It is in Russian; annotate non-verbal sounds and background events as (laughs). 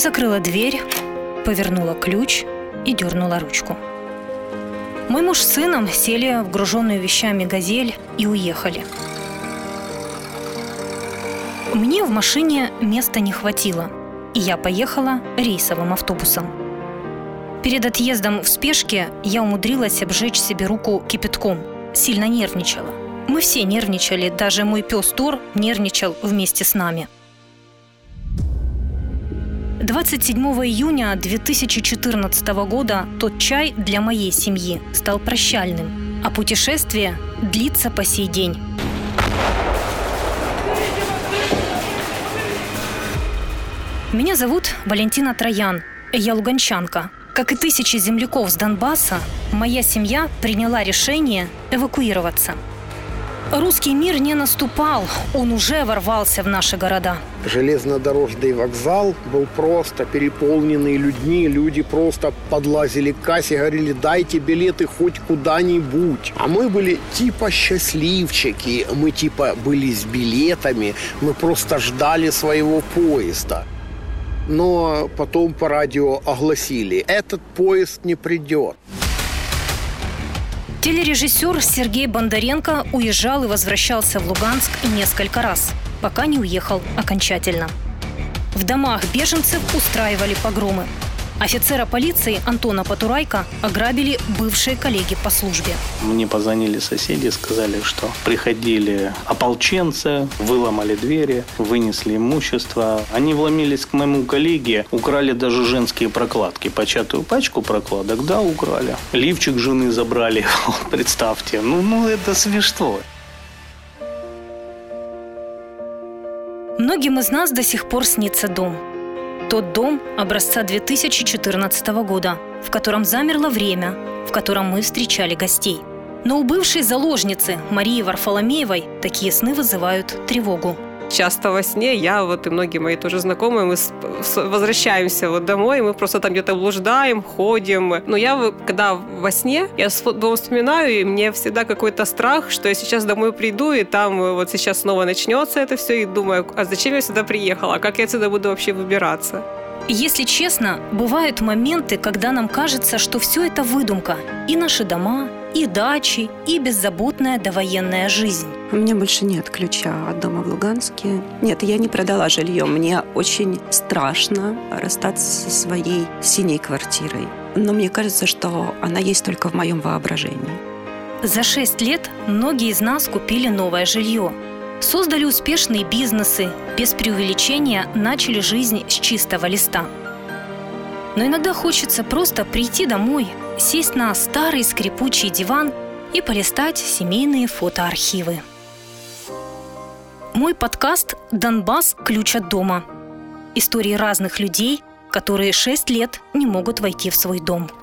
Закрыла дверь, повернула ключ и дернула ручку. Мой муж с сыном сели в груженную вещами «Газель» и уехали. Мне в машине места не хватило, и я поехала рейсовым автобусом. Перед отъездом в спешке я умудрилась обжечь себе руку кипятком. Сильно нервничала. Мы все нервничали, даже мой пес Тор нервничал вместе с нами. 27 июня 2014 года тот чай для моей семьи стал прощальным, а путешествие длится по сей день. Меня зовут Валентина Троян. Я луганчанка. Как и тысячи земляков с Донбасса, моя семья приняла решение эвакуироваться. Русский мир не наступал, он уже ворвался в наши города. Железнодорожный вокзал был просто переполненный людьми. Люди просто подлазили к кассе, говорили, дайте билеты хоть куда-нибудь. А мы были типа счастливчики, мы типа были с билетами, мы просто ждали своего поезда но потом по радио огласили, этот поезд не придет. Телережиссер Сергей Бондаренко уезжал и возвращался в Луганск несколько раз, пока не уехал окончательно. В домах беженцев устраивали погромы. Офицера полиции Антона Потурайка ограбили бывшие коллеги по службе. Мне позвонили соседи, сказали, что приходили ополченцы, выломали двери, вынесли имущество. Они вломились к моему коллеге, украли даже женские прокладки. Початую пачку прокладок, да, украли. Лифчик жены забрали, (laughs) представьте. Ну, ну это смешно. Многим из нас до сих пор снится дом – тот дом образца 2014 года, в котором замерло время, в котором мы встречали гостей. Но у бывшей заложницы Марии Варфоломеевой такие сны вызывают тревогу часто во сне я вот и многие мои тоже знакомые, мы возвращаемся вот домой, мы просто там где-то блуждаем, ходим. Но я, когда во сне, я дом вспоминаю, и мне всегда какой-то страх, что я сейчас домой приду, и там вот сейчас снова начнется это все, и думаю, а зачем я сюда приехала, как я отсюда буду вообще выбираться? Если честно, бывают моменты, когда нам кажется, что все это выдумка. И наши дома, и дачи, и беззаботная довоенная жизнь. У меня больше нет ключа от дома в Луганске. Нет, я не продала жилье. Мне очень страшно расстаться со своей синей квартирой. Но мне кажется, что она есть только в моем воображении. За шесть лет многие из нас купили новое жилье. Создали успешные бизнесы, без преувеличения начали жизнь с чистого листа. Но иногда хочется просто прийти домой, сесть на старый скрипучий диван и полистать семейные фотоархивы. Мой подкаст «Донбасс. Ключ от дома». Истории разных людей, которые шесть лет не могут войти в свой дом –